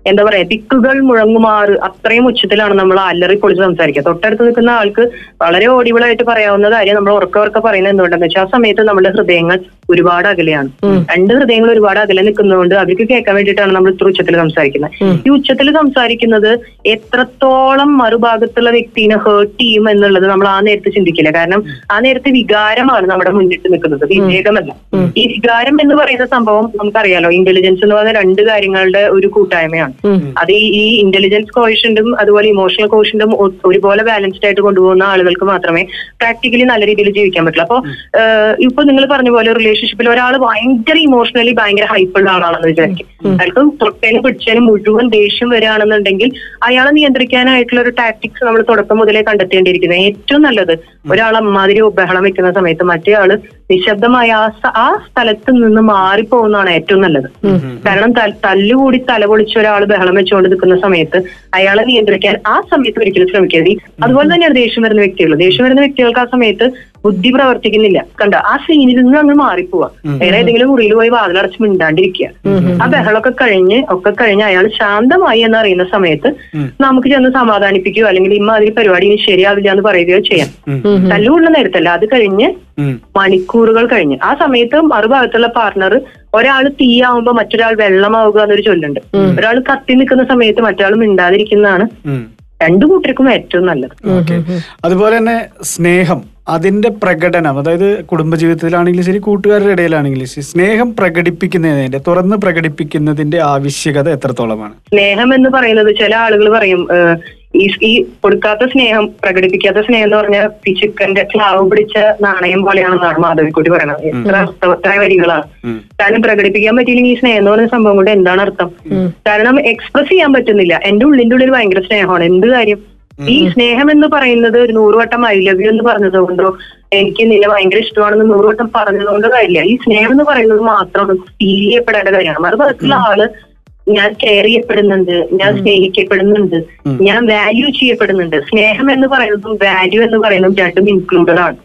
എന്താ പറയാ തിക്കുകൾ മുഴങ്ങുമാറ് അത്രയും ഉച്ചത്തിലാണ് നമ്മൾ അല്ലറി പൊളിച്ച് സംസാരിക്കുക. തൊട്ടടുത്ത് നിൽക്കുന്ന ആൾക്ക് വളരെ ഓടിവിളായിട്ട് പറയാവുന്ന കാര്യം നമ്മൾ ഉറക്ക ഉറക്ക പറയുന്നത് എന്തുകൊണ്ടെന്ന് വെച്ചാൽ ആ സമയത്ത് നമ്മുടെ ഹൃദയങ്ങൾ ഒരുപാട് അകലെയാണ്. രണ്ട് ഹൃദയങ്ങൾ ഒരുപാട് അകലെ നിൽക്കുന്നതുകൊണ്ട് അവർക്ക് കേൾക്കാൻ വേണ്ടിയിട്ടാണ് നമ്മൾ ഇത്ര ഉച്ചത്തിൽ സംസാരിക്കുന്നത്. ഈ ഉച്ചത്തിൽ സംസാരിക്കുന്നത് എത്രത്തോളം മറുഭാഗത്തുള്ള വ്യക്തിനെ ഹേർട്ട് ചെയ്യും എന്നുള്ളത് നമ്മൾ ആ നേരത്തെ ചിന്തിക്കില്ല. കാരണം ആ നേരത്തെ വികാരമാണ് നമ്മുടെ മുന്നിട്ട് നിൽക്കുന്നത്. വിവേകമല്ല. ഈ വികാരം എന്ന് പറയുന്ന സംഭവം നമുക്കറിയാലോ ഇന്റലിജൻസ് എന്ന് പറയുന്ന രണ്ട് കാര്യങ്ങളുടെ ഒരു കൂട്ടായ്മയാണ്. അത് ഈ- ഇന്റലിജൻസ് കോഷ്യന്റും അതുപോലെ ഇമോഷണൽ കോഷ്യന്റും ഒരുപോലെ ബാലൻസ്ഡ് ആയിട്ട് കൊണ്ടുപോകുന്ന ആളുകൾക്ക് മാത്രമേ പ്രാക്ടിക്കലി നല്ല രീതിയിൽ ജീവിക്കാൻ പറ്റുള്ളൂ. അപ്പൊ ഇപ്പൊ നിങ്ങൾ പറഞ്ഞ പോലെ റിലേഷൻഷിപ്പിൽ ഒരാൾ ഭയങ്കര ഇമോഷണലി ഭയങ്കര ഹൈപ്പുള്ള ആളാണെന്ന് വിചാരിക്കും. അയാൾക്ക് തൊട്ടേനും പിടിച്ചാലും മുഴുവൻ ദേഷ്യം വരികയാണെന്നുണ്ടെങ്കിൽ അയാളെ നിയന്ത്രിക്കാനായിട്ടുള്ള ഒരു ടാക്ടിക്സ് നമ്മൾ തുടക്കം മുതലേ കണ്ടെത്തേണ്ടിയിരിക്കുന്നത് ഏറ്റവും നല്ലത് ഒരാൾ അമ്മാതിരി ബഹളം വെക്കുന്ന സമയത്ത് മറ്റേ ആൾ നിശബ്ദമായ ആ സ്ഥലത്ത് നിന്ന് മാറിപ്പോകുന്നതാണ് ഏറ്റവും നല്ലത്. കാരണം തല്ലുകൂടി തലപൊളിച്ച് ഒരാൾ ബഹളം വെച്ചുകൊണ്ട് നിൽക്കുന്ന സമയത്ത് അയാളെ നിയന്ത്രിക്കാൻ ആ സമയത്ത് ഒരിക്കലും ശ്രമിക്കരുത്. അതുപോലെ തന്നെയാണ് ദേഷ്യം വരുന്ന വ്യക്തികൾ. ദേഷ്യം വരുന്ന വ്യക്തികൾക്ക് ആ സമയത്ത് ബുദ്ധി പ്രവർത്തിക്കുന്നില്ല. കണ്ട? ആ സീനിൽ നിന്ന് അങ്ങ് മാറിപ്പോവാ. വേറെ ഏതെങ്കിലും മുറിയിൽ പോയി വാതിലടച്ച് മിണ്ടാണ്ടിരിക്കുക. ആ ബഹളമൊക്കെ കഴിഞ്ഞ് ഒക്കെ കഴിഞ്ഞ് അയാൾ ശാന്തമായി എന്ന് അറിയുന്ന സമയത്ത് നമുക്ക് ചെന്ന് സമാധാനിപ്പിക്കുകയോ അല്ലെങ്കിൽ ഇമ്മ അതിൽ പരിപാടി ഇനി ശരിയാവില്ല എന്ന് പറയുകയോ ചെയ്യാം. തല്ലുകൊള്ള നേരത്തല്ല അത് കഴിഞ്ഞ്. മണിക്കൂറുകൾ കഴിഞ്ഞ്. ആ സമയത്ത് മറുഭാഗത്തുള്ള പാർട്ണർ ഒരാൾ തീയാവുമ്പോ മറ്റൊരാൾ വെള്ളമാവുക എന്നൊരു ചൊല്ലുണ്ട്. ഒരാൾ കത്തി നിൽക്കുന്ന സമയത്ത് മറ്റൊരാൾ മിണ്ടാതിരിക്കുന്നതാണ് രണ്ടു കൂട്ടർക്കും ഏറ്റവും നല്ലത്. അതുപോലെ തന്നെ സ്നേഹം. അതിന്റെ പ്രകടനം അതായത് കുടുംബജീവിതത്തിലാണെങ്കിലും ശരി കൂട്ടുകാരുടെ ഇടയിലാണെങ്കിലും ശരി സ്നേഹം പ്രകടിപ്പിക്കുന്നതിന്റെ തുറന്ന് പ്രകടിപ്പിക്കുന്നതിന്റെ ആവശ്യകത എത്രത്തോളമാണ്? സ്നേഹം എന്ന് പറയുന്നത് ചില ആളുകൾ പറയും ഈ ഈ കൊടുക്കാത്ത സ്നേഹം പ്രകടിപ്പിക്കാത്ത സ്നേഹം എന്ന് പറഞ്ഞാൽ ഈ ചിക്കന്റെ ക്ലാവ് പിടിച്ച നാണയം പോലെയാണെന്നാണ് മാധവിക്കുട്ടി പറയണത്. എത്ര അർത്ഥവത്തായ വരികളാണ്. കാരണം പ്രകടിപ്പിക്കാൻ പറ്റിയില്ലെങ്കിൽ ഈ സ്നേഹം എന്ന് പറയുന്ന സംഭവം കൊണ്ട് എന്താണ് അർത്ഥം? കാരണം എക്സ്പ്രസ് ചെയ്യാൻ പറ്റുന്നില്ല. എന്റെ ഉള്ളിന്റെ ഉള്ളിൽ ഭയങ്കര സ്നേഹമാണ്. എന്ത് കാര്യം? ഈ സ്നേഹം എന്ന് പറയുന്നത് ഒരു നൂറുവട്ടം ഐ ലവ് യു എന്ന് പറഞ്ഞത് കൊണ്ടോ എനിക്ക് നിന്നെ ഭയങ്കര ഇഷ്ടമാണെന്ന് നൂറുവട്ടം പറഞ്ഞതുകൊണ്ടോ കാര്യമില്ല. ഈ സ്നേഹം എന്ന് പറയുന്നത് മാത്രം ഫീൽ ചെയ്യപ്പെടേണ്ട കാര്യമാണ്. മറുപടിയുള്ള ആൾ ഞാൻ കെയർ ചെയ്യപ്പെടുന്നുണ്ട് ഞാൻ സ്നേഹിക്കപ്പെടുന്നുണ്ട് ഞാൻ വാല്യൂ ചെയ്യപ്പെടുന്നുണ്ട്. സ്നേഹം എന്ന് പറയുന്നതും വാല്യൂ എന്ന് പറയുന്നതും രണ്ടും ഇൻക്ലൂഡഡ് ആണ്.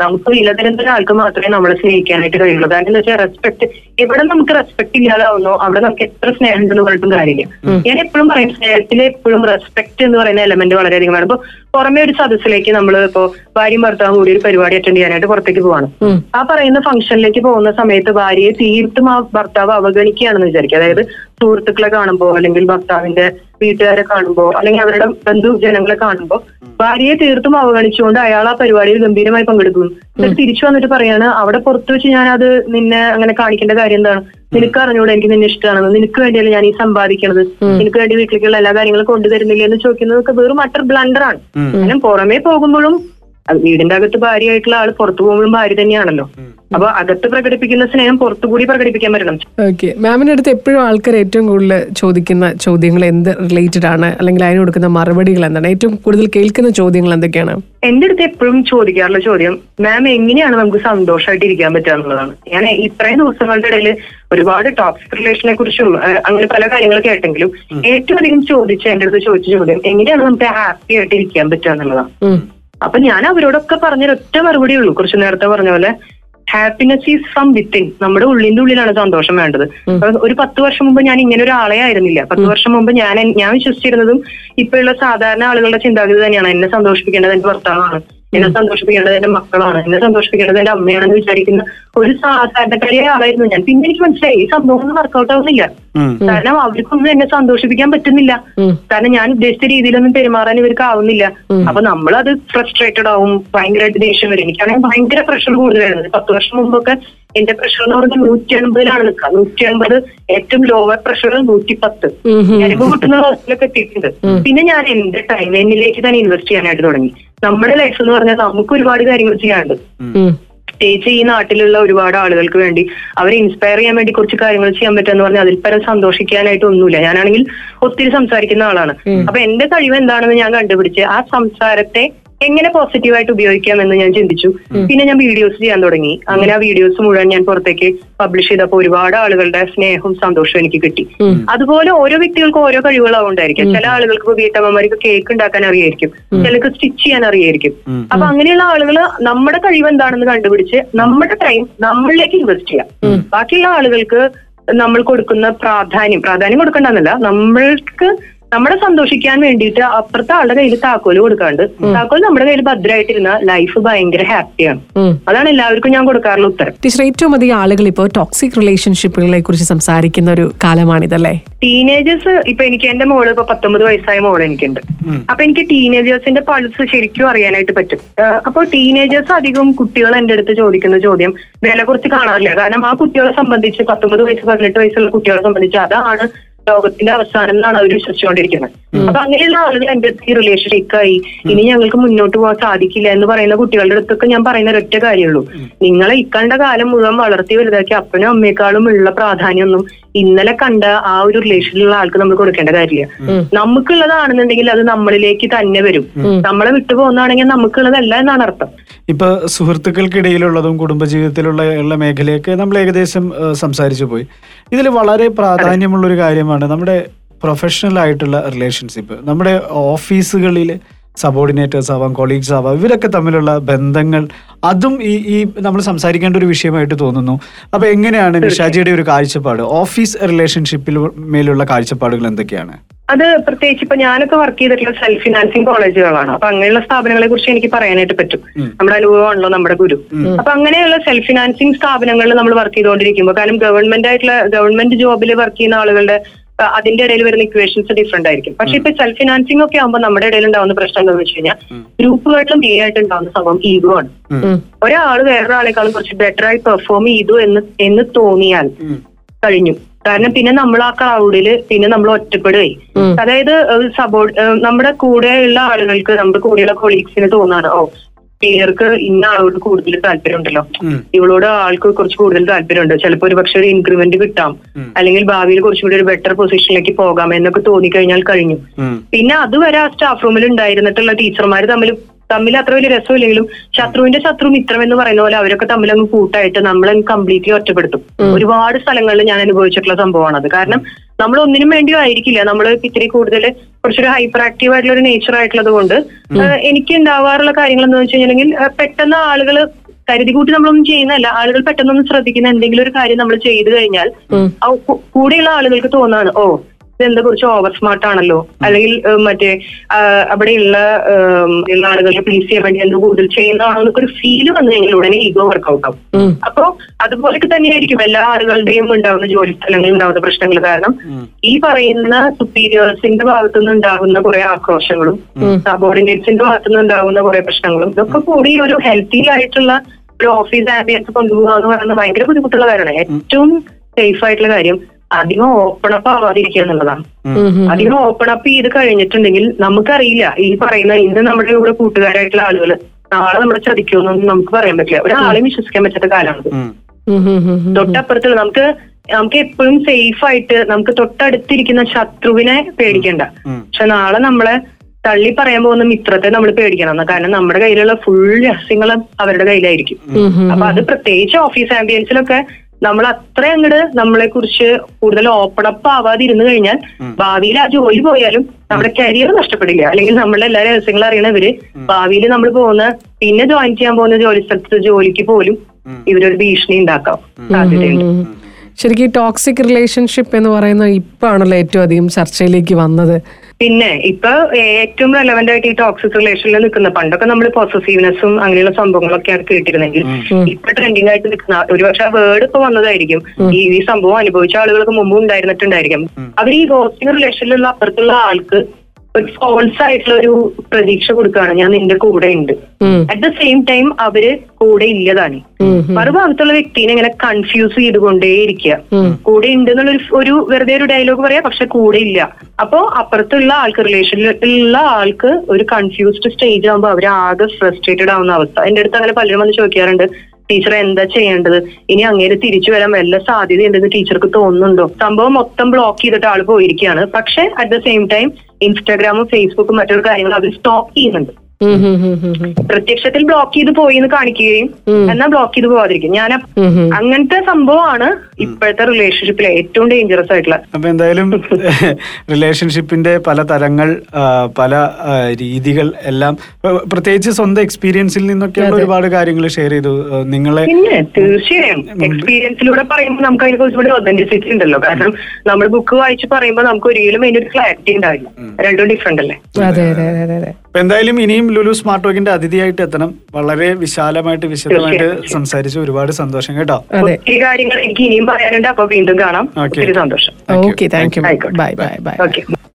നമുക്ക് വില തരുന്ന ഒരാൾക്ക് മാത്രമേ നമ്മളെ സ്നേഹിക്കാനായിട്ട് കഴിയുള്ളൂ. കാരണം എന്താ വെച്ചാൽ റെസ്പെക്ട് എവിടെ നമുക്ക് റെസ്പെക്ട് ഇല്ലാതാവുന്നോ അവിടെ നമുക്ക് എത്ര സ്നേഹം ഉണ്ടെന്ന് പറഞ്ഞിട്ടും കാര്യമില്ല. ഞാൻ എപ്പോഴും പറയും സ്നേഹത്തിൽ എപ്പോഴും റെസ്പെക്ട് എന്ന് പറയുന്ന എലമെന്റ് വളരെയധികം വേണം. ഇപ്പൊ പുറമെ ഒരു സദസ്സിലേക്ക് നമ്മൾ ഇപ്പോ ഭാര്യയും ഭർത്താവും കൂടി ഒരു പരിപാടി അറ്റൻഡ് ചെയ്യാനായിട്ട് പുറത്തേക്ക് പോവാണ്. ആ പറയുന്ന ഫംഗ്ഷനിലേക്ക് പോകുന്ന സമയത്ത് ഭാര്യയെ തീർത്തും ആ ഭർത്താവ് അവഗണിക്കുകയാണെന്ന് വിചാരിക്കുക. അതായത് സുഹൃത്തുക്കളെ കാണുമ്പോ അല്ലെങ്കിൽ ഭർത്താവിന്റെ വീട്ടുകാരെ കാണുമ്പോ അല്ലെങ്കിൽ അവരുടെ ബന്ധു ജനങ്ങളെ കാണുമ്പോ ഭാര്യയെ തീർത്തും അവഗണിച്ചുകൊണ്ട് അയാൾ ആ പരിപാടിയിൽ ഗംഭീരമായി പങ്കെടുക്കുന്നു. എന്നിട്ട് തിരിച്ചു വന്നിട്ട് പറയാണ് അവിടെ പുറത്തു വെച്ച് ഞാൻ അത് നിന്നെ അങ്ങനെ കാണിക്കേണ്ട കാര്യം എന്താണ്? നിനക്ക് അറിഞ്ഞൂടെ എനിക്ക് നിന്നെ ഇഷ്ടമാണെന്ന്? നിനക്ക് വേണ്ടിയല്ലേ ഞാൻ ഈ സമ്പാദിക്കണത്? നിനക്ക് വേണ്ടി വീട്ടിലേക്കുള്ള എല്ലാ കാര്യങ്ങളും കൊണ്ടുതരുന്നില്ല എന്ന് ചോദിക്കുന്നതൊക്കെ വെറും അട്ടർ ബ്ലണ്ടറാണ് കാരണം പുറമേ പോകുമ്പോഴും വീടിന്റെ അകത്ത് ഭാര്യയായിട്ടുള്ള ആൾ പുറത്തു പോകുമ്പോഴും ഭാര്യ തന്നെയാണല്ലോ. അപ്പൊ അകത്ത് പ്രകടിപ്പിക്കുന്ന സ്നേഹം പുറത്തുകൂടി പ്രകടിപ്പിക്കാൻ പറ്റണം. ഓക്കെ മാമിന്റെ അടുത്ത് എപ്പോഴും ആൾക്കാർ ഏറ്റവും കൂടുതൽ ചോദിക്കുന്ന ചോദ്യങ്ങൾ എന്ത് റിലേറ്റഡ് ആണ്? അല്ലെങ്കിൽ അതിന് കൊടുക്കുന്ന മറുപടികൾ എന്താണ്? ഏറ്റവും കൂടുതൽ കേൾക്കുന്ന ചോദ്യങ്ങൾ എന്തൊക്കെയാണ്? എന്റെ അടുത്ത് എപ്പോഴും ചോദിക്കാറുള്ള ചോദ്യം മാം എങ്ങനെയാണ് നമുക്ക് സന്തോഷമായിട്ട് ഇരിക്കാൻ പറ്റുക എന്നുള്ളതാണ്? ഞാൻ ഇത്രയും ദിവസങ്ങളുടെ ഇടയിൽ ഒരുപാട് ടോക്സിക് റിലേഷനെ കുറിച്ചും അങ്ങനെ പല കാര്യങ്ങൾ കേട്ടെങ്കിലും ഏറ്റവും അധികം ചോദിച്ച എന്റെ അടുത്ത് ചോദിച്ച ചോദ്യം എങ്ങനെയാണ് നമുക്ക് ഹാപ്പി ആയിട്ട് ഇരിക്കാൻ പറ്റുക എന്നുള്ളതാണ്. അപ്പൊ ഞാൻ അവരോടൊക്കെ പറഞ്ഞൊരൊറ്റ ഒറ്റ മറുപടി ഉള്ളൂ. കുറച്ച് നേരത്തെ പറഞ്ഞ പോലെ ഹാപ്പിനെസ് ഈസ് ഫ്രം വിത്തിൻ നമ്മുടെ ഉള്ളിന്റെ ഉള്ളിലാണ് സന്തോഷം വേണ്ടത്. ഒരു പത്ത് വർഷം മുമ്പ് ഞാൻ ഇങ്ങനെ ഒരാളെ ആയിരുന്നില്ല. പത്ത് വർഷം മുമ്പ് ഞാൻ ഞാൻ വിശ്വസിച്ചിരുന്നതും ഇപ്പോഴുള്ള സാധാരണ ആളുകളുടെ ചിന്താഗതി തന്നെയാണ്. എന്നെ സന്തോഷിപ്പിക്കേണ്ടത് എന്റെ ഭർത്താവാണ്. എന്നെ സന്തോഷിപ്പിക്കേണ്ടത് എന്റെ മക്കളാണ്. എന്നെ സന്തോഷിപ്പിക്കേണ്ടത് എന്റെ അമ്മയാണെന്ന് വിചാരിക്കുന്ന ഒരു സാധാരണക്കാരിയായ ആളായിരുന്നു ഞാൻ. പിന്നെ എനിക്ക് മനസ്സിലായി ഈ സംഭവം ഒന്നും വർക്കൗട്ട് ആവുന്നില്ല കാരണം അവർക്കൊന്നും എന്നെ സന്തോഷിപ്പിക്കാൻ പറ്റുന്നില്ല. കാരണം ഞാൻ ഉദ്ദേശിച്ച രീതിയിലൊന്നും പെരുമാറാൻ ഇവർക്ക് ആവുന്നില്ല. അപ്പൊ നമ്മളത് ഫ്രസ്ട്രേറ്റഡ് ആവും ഭയങ്കരമായിട്ട് ദേഷ്യം വരും. എനിക്കാണെങ്കിൽ ഭയങ്കര പ്രഷർ കൂടുതലായിരുന്നു. പത്ത് വർഷം മുമ്പൊക്കെ എന്റെ പ്രഷർ എന്ന് പറഞ്ഞാൽ നൂറ്റി എൺപതിലാണ് നിൽക്കുക നൂറ്റി എൺപത് ഏറ്റവും ലോവർ പ്രഷർ നൂറ്റി പത്ത് ഞാനിപ്പോ കിട്ടുന്ന ഹോസ്റ്റലൊക്കെ എത്തിയിട്ടുണ്ട്. പിന്നെ ഞാൻ എന്റെ ടൈം എന്നിലേക്ക് തന്നെ ഇൻവെസ്റ്റ് ചെയ്യാനായിട്ട് തുടങ്ങി. നമ്മുടെ ലൈഫ് എന്ന് പറഞ്ഞാൽ നമുക്ക് ഒരുപാട് കാര്യങ്ങൾ ചെയ്യാണ്ട്. പ്രത്യേകിച്ച് ഈ നാട്ടിലുള്ള ഒരുപാട് ആളുകൾക്ക് വേണ്ടി അവരെ ഇൻസ്പയർ ചെയ്യാൻ വേണ്ടി കുറച്ച് കാര്യങ്ങൾ ചെയ്യാൻ പറ്റുമെന്ന് പറഞ്ഞാൽ അതിൽ പരം സന്തോഷിക്കാനായിട്ട് ഒന്നുമില്ല. ഞാനാണെങ്കിൽ ഒത്തിരി സംസാരിക്കുന്ന ആളാണ്. അപ്പൊ എന്റെ കഴിവ് എന്താണെന്ന് ഞാൻ കണ്ടുപിടിച്ച് ആ സംസാരത്തെ എങ്ങനെ പോസിറ്റീവായിട്ട് ഉപയോഗിക്കാം എന്ന് ഞാൻ ചിന്തിച്ചു. പിന്നെ ഞാൻ വീഡിയോസ് ചെയ്യാൻ തുടങ്ങി. അങ്ങനെ ആ വീഡിയോസ് മുഴുവൻ ഞാൻ പുറത്തേക്ക് പബ്ലിഷ് ചെയ്തപ്പോൾ ഒരുപാട് ആളുകളുടെ സ്നേഹവും സന്തോഷവും എനിക്ക് കിട്ടി. അതുപോലെ ഓരോ വ്യക്തികൾക്കും ഓരോ കഴിവുകളാവുണ്ടായിരിക്കും ചില ആളുകൾക്ക് ഇപ്പൊ വീട്ടമ്മമാർക്ക് കേക്ക് ഉണ്ടാക്കാൻ അറിയായിരിക്കും. ചിലർക്ക് സ്റ്റിച്ച് ചെയ്യാൻ അറിയായിരിക്കും. അപ്പൊ അങ്ങനെയുള്ള ആളുകൾ നമ്മുടെ കഴിവ് എന്താണെന്ന് കണ്ടുപിടിച്ച് നമ്മുടെ ടൈം നമ്മളിലേക്ക് ഇൻവെസ്റ്റ് ചെയ്യാം. ബാക്കിയുള്ള ആളുകൾക്ക് നമ്മൾ കൊടുക്കുന്ന പ്രാധാന്യം പ്രാധാന്യം കൊടുക്കണ്ടെന്നല്ല. നമ്മൾക്ക് നമ്മളെ സന്തോഷിക്കാൻ വേണ്ടിയിട്ട് അപ്പുറത്തെ ആളുടെ കയ്യിൽ താക്കോൽ കൊടുക്കാണ്ട് താക്കോൽ നമ്മുടെ കയ്യിൽ ഭദ്രമായിട്ടിരുന്ന ലൈഫ് ഭയങ്കര ഹാപ്പിയാണ് അതാണ് എല്ലാവർക്കും ഞാൻ കൊടുക്കാറുള്ള ഉത്തരം. ടീച്ചർ ഏറ്റവും അധികം ആളുകൾ ഇപ്പോ ടോക്സിക് റിലേഷൻഷിപ്പുകളെ കുറിച്ച് സംസാരിക്കുന്ന ഒരു കാലമാണിതല്ലേ? ടീനേജേഴ്സ് ഇപ്പൊ എനിക്ക് എന്റെ മോൾ ഇപ്പൊ പത്തൊമ്പത് വയസ്സായ മോൾ എനിക്കുണ്ട്. അപ്പൊ എനിക്ക് ടീനേജേഴ്സിന്റെ പൾസ് ശരിക്കും അറിയാനായിട്ട് പറ്റും. അപ്പോൾ അപ്പൊ ടീനേജേഴ്സ് അധികം കുട്ടികൾ എന്റെ അടുത്ത് ചോദിക്കുന്ന ചോദ്യം വില കുറച്ച് കാണാറില്ല. കാരണം ആ കുട്ടികളെ സംബന്ധിച്ച് പത്തൊമ്പത് വയസ്സ് പതിനെട്ട് വയസ്സുള്ള കുട്ടികളെ സംബന്ധിച്ച് അതാണ് ലോകത്തിന്റെ അവസാനം എന്നാണ് അവർ വിശ്വസിച്ചുകൊണ്ടിരിക്കുന്നത് അപ്പൊ അങ്ങനെയുള്ള ആളുകൾ എന്റെ അടുത്ത് ഈ റിലേഷൻഷിപ്പായി ഇനി ഞങ്ങൾക്ക് മുന്നോട്ട് പോകാൻ സാധിക്കില്ല എന്ന് പറയുന്ന കുട്ടികളുടെ അടുത്തൊക്കെ ഞാൻ പറയുന്ന ഒരൊറ്റ കാര്യമുള്ളൂ നിങ്ങളെ ഇക്കണ്ട കാലം മുഴുവൻ വളർത്തി വലുതാക്കി അപ്പനും അമ്മയെക്കാളും ഉള്ള പ്രാധാന്യമൊന്നും ഇന്നലെ കണ്ട ആ ഒരു റിലേഷനിലുള്ള ആൾക്ക് നമ്മൾ കൊടുക്കേണ്ട കാര്യമില്ല. നമുക്കുള്ളതാണെന്നുണ്ടെങ്കിൽ അത് നമ്മളിലേക്ക് തന്നെ വരും. നമ്മളെ വിട്ടുപോകുന്നതാണെങ്കിൽ നമുക്കുള്ളതല്ല എന്നാണ് അർത്ഥം. ഇപ്പൊ സുഹൃത്തുക്കൾക്കിടയിലുള്ളതും കുടുംബജീവിതത്തിലുള്ള ഉള്ള മേഖലയൊക്കെ നമ്മൾ ഏകദേശം സംസാരിച്ചു പോയി. ഇതിൽ വളരെ പ്രാധാന്യമുള്ള ഒരു കാര്യമാണ് നമ്മുടെ പ്രൊഫഷണൽ ആയിട്ടുള്ള റിലേഷൻഷിപ്പ് നമ്മുടെ ഓഫീസുകളിൽ സബോർഡിനേറ്റേഴ്സ് ആവാം കൊളീഗ്സ് ആവാം ഇവരൊക്കെ തമ്മിലുള്ള ബന്ധങ്ങൾ അതും ഈ ഈ നമ്മൾ സംസാരിക്കേണ്ട ഒരു വിഷയമായിട്ട് തോന്നുന്നു. അപ്പൊ എങ്ങനെയാണ് നിഷാജിയുടെ ഒരു കാഴ്ചപ്പാട്? ഓഫീസ് റിലേഷൻഷിപ്പിൽ മേലുള്ള കാഴ്ചപ്പാടുകൾ എന്തൊക്കെയാണ്? അത് പ്രത്യേകിച്ച് ഇപ്പൊ ഞാനൊക്കെ വർക്ക് ചെയ്തിട്ടുള്ള സെൽഫ് ഫിനാൻസിങ് കോളേജുകളാണ് അപ്പൊ അങ്ങനെയുള്ള സ്ഥാപനങ്ങളെ കുറിച്ച് എനിക്ക് പറയാനായിട്ട് പറ്റും. നമ്മുടെ അനുഭവമാണല്ലോ നമ്മുടെ ഗുരു. അപ്പൊ അങ്ങനെയുള്ള സെൽഫ് ഫിനാൻസിങ് സ്ഥാപനങ്ങളിൽ നമ്മൾ വർക്ക് ചെയ്തുകൊണ്ടിരിക്കുമ്പോൾ കാരണം ഗവൺമെന്റ് ആയിട്ടുള്ള ഗവൺമെന്റ് ജോബിൽ വർക്ക് ചെയ്യുന്ന ആളുകളുടെ അതിന്റെ ഇടയിൽ വരുന്ന ഇക്വേഷൻസ് ഡിഫറെന്റ് ആയിരിക്കും. പക്ഷെ ഇപ്പൊ സെൽഫ് ഫിനാൻസിങ് ഒക്കെ ആകുമ്പോൾ നമ്മുടെ ഇടയിൽ ഉണ്ടാവുന്ന പ്രശ്നം എന്താണെന്ന് വെച്ച് കഴിഞ്ഞാൽ ഗ്രൂപ്പുകളിലും മെയിൻ ആയിട്ട് ഉണ്ടാവുന്ന സംഭവം ഈഗോ ആണ്. ഒരാൾ വേറൊരാളെക്കാളും കുറച്ച് ബെറ്റർ ആയി പെർഫോം ചെയ്തു എന്ന് എന്ന് തോന്നിയാൽ കഴിഞ്ഞു. കാരണം പിന്നെ നമ്മൾ ആ ക്ലൗഡിൽ പിന്നെ നമ്മൾ ഒറ്റപ്പെടുകയും. അതായത് സപ്പോർട്ട് നമ്മുടെ കൂടെയുള്ള ആളുകൾക്ക് നമ്മുടെ കൂടെയുള്ള കൊളീഗ്സിന് തോന്നാണ് ഓ പേർക്ക് ഇന്ന ആളോട് കൂടുതൽ താല്പര്യമുണ്ടല്ലോ. ഇവളോട് ആൾക്ക് കുറച്ച് കൂടുതൽ താല്പര്യമുണ്ട്. ചിലപ്പോൾ ഒരു പക്ഷെ ഒരു ഇൻക്രിമെന്റ് കിട്ടാം. അല്ലെങ്കിൽ ഭാവിയിൽ കുറച്ചുകൂടി ഒരു ബെറ്റർ പൊസിഷനിലേക്ക് പോകാം എന്നൊക്കെ തോന്നിക്കഴിഞ്ഞാൽ കഴിഞ്ഞു. പിന്നെ അതുവരെ ആ സ്റ്റാഫ് റൂമിൽ ഉണ്ടായിരുന്നിട്ടുള്ള ടീച്ചർമാർ തമ്മിൽ തമ്മിൽ അത്ര വലിയ രസമില്ലെങ്കിലും ശത്രുവിന്റെ ശത്രു മിത്രം എന്ന് പറയുന്ന പോലെ അവരൊക്കെ തമ്മിൽ അങ്ങ് കൂട്ടായിട്ട് നമ്മളെ കംപ്ലീറ്റ്ലി ഒറ്റപ്പെടുത്തും. ഒരുപാട് സ്ഥലങ്ങളിൽ ഞാൻ അനുഭവിച്ചിട്ടുള്ള സംഭവമാണത് കാരണം നമ്മൾ ഒന്നിനും വേണ്ടിയോ ആയിരിക്കില്ല. നമ്മൾ ഇത്തിരി കൂടുതൽ കുറച്ചൊരു ഹൈപ്പർ ആക്റ്റീവ് ആയിട്ടുള്ള ഒരു നേച്ചർ ആയിട്ടുള്ളത് കൊണ്ട് എനിക്ക് ഉണ്ടാവാറുള്ള കാര്യങ്ങൾ എന്ന് വെച്ച് കഴിഞ്ഞിട്ടുണ്ടെങ്കിൽ പെട്ടെന്ന് ആളുകൾ കരുതി കൂട്ടി നമ്മളൊന്നും ചെയ്യുന്നതല്ല. ആളുകൾ പെട്ടെന്നൊന്നും ശ്രദ്ധിക്കുന്ന എന്തെങ്കിലും ഒരു കാര്യം നമ്മൾ ചെയ്തു കഴിഞ്ഞാൽ കൂടെയുള്ള ആളുകൾക്ക് തോന്നാണ് ഓ ഇതെന്താ കുറച്ച് ഓവർ സ്മാർട്ട് ആണല്ലോ? അല്ലെങ്കിൽ മറ്റേ അവിടെയുള്ള ഉള്ള ആളുകളെ പ്ലീസ് ചെയ്യാൻ വേണ്ടി എന്തോ കൂടുതൽ ചെയ്യുന്നതാണോ എന്നൊക്കെ ഒരു ഫീൽ വന്നു കഴിഞ്ഞാൽ ഉടനെ ഈഗോ വർക്കൗട്ട് ആവും. അപ്പോ അതുപോലൊക്കെ തന്നെയായിരിക്കും എല്ലാ ആളുകളുടെയും ഉണ്ടാവുന്ന ജോലി സ്ഥലങ്ങളിൽ ഉണ്ടാവുന്ന പ്രശ്നങ്ങൾ. കാരണം ഈ പറയുന്ന സുപ്പീരിയേഴ്സിന്റെ ഭാഗത്തുനിന്ന് ഉണ്ടാകുന്ന കുറെ ആക്രോശങ്ങളും സബോർഡിനേറ്റ്സിന്റെ ഭാഗത്തുനിന്ന് ഉണ്ടാകുന്ന കുറെ പ്രശ്നങ്ങളും ഇതൊക്കെ കൂടി ഒരു ഹെൽത്തി ആയിട്ടുള്ള ഒരു ഓഫീസ് ആംബിയൻസ് കൊണ്ടുപോകുക എന്ന് പറയുന്നത് ഭയങ്കര ബുദ്ധിമുട്ടുള്ള കാര്യമാണ്. ഏറ്റവും സേഫ് ആയിട്ടുള്ള കാര്യം അധികം ഓപ്പൺ അപ്പ് ആവാതിരിക്കുക എന്നുള്ളതാണ്. അധികം ഓപ്പൺ അപ്പ് ചെയ്ത് കഴിഞ്ഞിട്ടുണ്ടെങ്കിൽ നമുക്കറിയില്ല. ഈ പറയുന്ന ഇന്ന് നമ്മുടെ ഇവിടെ കൂട്ടുകാരായിട്ടുള്ള ആളുകൾ നാളെ നമ്മളെ ചതിക്കുമെന്നൊന്നും നമുക്ക് പറയാൻ പറ്റില്ല. ഒരാളെയും വിശ്വസിക്കാൻ പറ്റാത്ത കാലമാണ്. തൊട്ടപ്പുറത്തുള്ള നമുക്ക് നമുക്ക് എപ്പോഴും സേഫ് ആയിട്ട് നമുക്ക് തൊട്ടടുത്തിരിക്കുന്ന ശത്രുവിനെ പേടിക്കണ്ട. പക്ഷെ നാളെ നമ്മളെ തള്ളി പറയാൻ പോകുന്ന മിത്രത്തെ നമ്മൾ പേടിക്കണം. കാരണം നമ്മുടെ കയ്യിലുള്ള ഫുൾ രഹസ്യങ്ങൾ അവരുടെ കയ്യിലായിരിക്കും. അപ്പൊ അത് പ്രത്യേകിച്ച് ഓഫീസ് ആംബിയൻസിലൊക്കെ നമ്മൾ അത്ര അങ്ങോട്ട് നമ്മളെ കുറിച്ച് കൂടുതൽ ഓപ്പൺ അപ്പ് ആവാതിരുന്നു കഴിഞ്ഞാൽ ഭാവിയിൽ ആ ജോലി പോയാലും നമ്മുടെ കരിയർ നഷ്ടപ്പെടില്ല. അല്ലെങ്കിൽ നമ്മളെ എല്ലാ രഹസ്യങ്ങളും അറിയണവര് ഭാവിയിൽ നമ്മൾ പോകുന്ന പിന്നെ ജോയിൻ ചെയ്യാൻ പോകുന്ന ജോലി സ്ഥലത്ത് ജോലിക്ക് പോലും ഇവരൊരു ഭീഷണി ഉണ്ടാക്കാം. സാധ്യതയുണ്ട്. ശരിക്കും ടോക്സിക് റിലേഷൻഷിപ്പ് എന്ന് പറയുന്ന ഇപ്പാണല്ലോ ഏറ്റവും അധികം ചർച്ചയിലേക്ക് വന്നത്. പിന്നെ ഇപ്പൊ ഏറ്റവും റെലവെന്റ് ആയിട്ട് ഈ ടോക്സിക് റിലേഷനിൽ നിൽക്കുന്ന പണ്ടൊക്കെ നമ്മൾ പോസസീവ്നെസ്സും അങ്ങനെയുള്ള സംഭവങ്ങളൊക്കെയാണ് കേട്ടിരുന്നെങ്കിൽ ഇപ്പൊ ട്രെൻഡിങ് ആയിട്ട് നിൽക്കുന്ന ഒരുപക്ഷെ ആ വേർഡ് ഇപ്പൊ വന്നതായിരിക്കും. ഈ ഈ സംഭവം അനുഭവിച്ച ആളുകൾക്ക് മുമ്പ് ഉണ്ടായിരുന്നിട്ടുണ്ടായിരിക്കും. അവർ ഈ ഗോസ്റ്റിംഗ് റിലേഷനിലുള്ള അപ്പുറത്തുള്ള ആൾക്ക് ഒരു ഫോൾസ് ആയിട്ടുള്ള ഒരു പ്രതീക്ഷ കൊടുക്കുകയാണ്. ഞാൻ നിന്റെ കൂടെ ഉണ്ട് അറ്റ് ദ സെയിം ടൈം അവർ കൂടെ ഇല്ലതാണ്. മറുഭാഗത്തുള്ള വ്യക്തിനെ ഇങ്ങനെ കൺഫ്യൂസ് ചെയ്തുകൊണ്ടേയിരിക്കുക. കൂടെ ഉണ്ട് എന്നുള്ള ഒരു- ഒരു വെറുതെ ഒരു ഡയലോഗ് പറയാ പക്ഷെ കൂടെ ഇല്ല. അപ്പോ അപ്പുറത്തുള്ള ആൾക്ക് റിലേഷനിലുള്ള ആൾക്ക് ഒരു കൺഫ്യൂസ്ഡ് സ്റ്റേജ് ആകുമ്പോൾ അവർ ആകെ ഫ്രസ്ട്രേറ്റഡ് ആവുന്ന അവസ്ഥ. എന്റെ അടുത്ത് അങ്ങനെ പലരും വന്ന് ചോദിക്കാറുണ്ട് ടീച്ചർ എന്താ ചെയ്യേണ്ടത്? ഇനി അങ്ങേര് തിരിച്ചു വരാൻ വല്ല സാധ്യതയുണ്ടെന്ന് ടീച്ചർക്ക് തോന്നുന്നുണ്ടോ? സംഭവം മൊത്തം ബ്ലോക്ക് ചെയ്തിട്ട് ആൾ പോയിരിക്കുകയാണ് പക്ഷെ അറ്റ് ദ സെയിം ടൈം ഇൻസ്റ്റാഗ്രാമും ഫേസ്ബുക്കും മറ്റൊരു കാര്യങ്ങളും അവർ സ്റ്റോപ്പ് ചെയ്യുന്നുണ്ട്. പ്രത്യക്ഷത്തിൽ ബ്ലോക്ക് ചെയ്ത് പോയി എന്ന് കാണിക്കുകയും എന്നാൽ ബ്ലോക്ക് ചെയ്ത് പോവാതിരിക്കും. ഞാൻ. അങ്ങനത്തെ സംഭവമാണ് ഇപ്പോഴത്തെ റിലേഷൻഷിപ്പിലെ ഏറ്റവും ഡേഞ്ചറസ് ആയിട്ടുള്ള. അപ്പൊ എന്തായാലും റിലേഷൻഷിപ്പിന്റെ പല തലങ്ങൾ പല രീതികൾ എല്ലാം പ്രത്യേകിച്ച് സ്വന്തം എക്സ്പീരിയൻസിൽ നിന്നൊക്കെ ഒരുപാട് കാര്യങ്ങൾ ഷെയർ ചെയ്തു. നിങ്ങളെ തീർച്ചയായും എക്സ്പീരിയൻസിലൂടെ പറയുമ്പോൾ നമുക്ക് അതിനെ കുറിച്ച് കൂടി ഒതന്റിസിറ്റി ഉണ്ടല്ലോ. കാരണം നമ്മൾ ബുക്ക് വായിച്ച് പറയുമ്പോൾ നമുക്ക് ഒരിക്കലും അതിനൊരു ക്ലാരിറ്റി ഉണ്ടാവില്ല. രണ്ടും ഡിഫറെന്റ് അല്ലേ? അതെ അതെ അതെ അതെ അതെ. എന്തായാലും ഇനിയും ലുലു സ്മാർട്ട് ടോക്കിന്റെ അതിഥിയായിട്ട് എത്തണം. വളരെ വിശാലമായിട്ട് വിശദമായിട്ട് സംസാരിച്ച് ഒരുപാട് സന്തോഷം കേട്ടോ. അതെ. ഒത്തിരി കാര്യങ്ങൾ എനിക്ക് ഇനിയും പറയാനുണ്ട്. അപ്പൊ വീണ്ടും കാണാം. Okay. സന്തോഷം. Thank you. Okay thank you. Bye bye bye okay.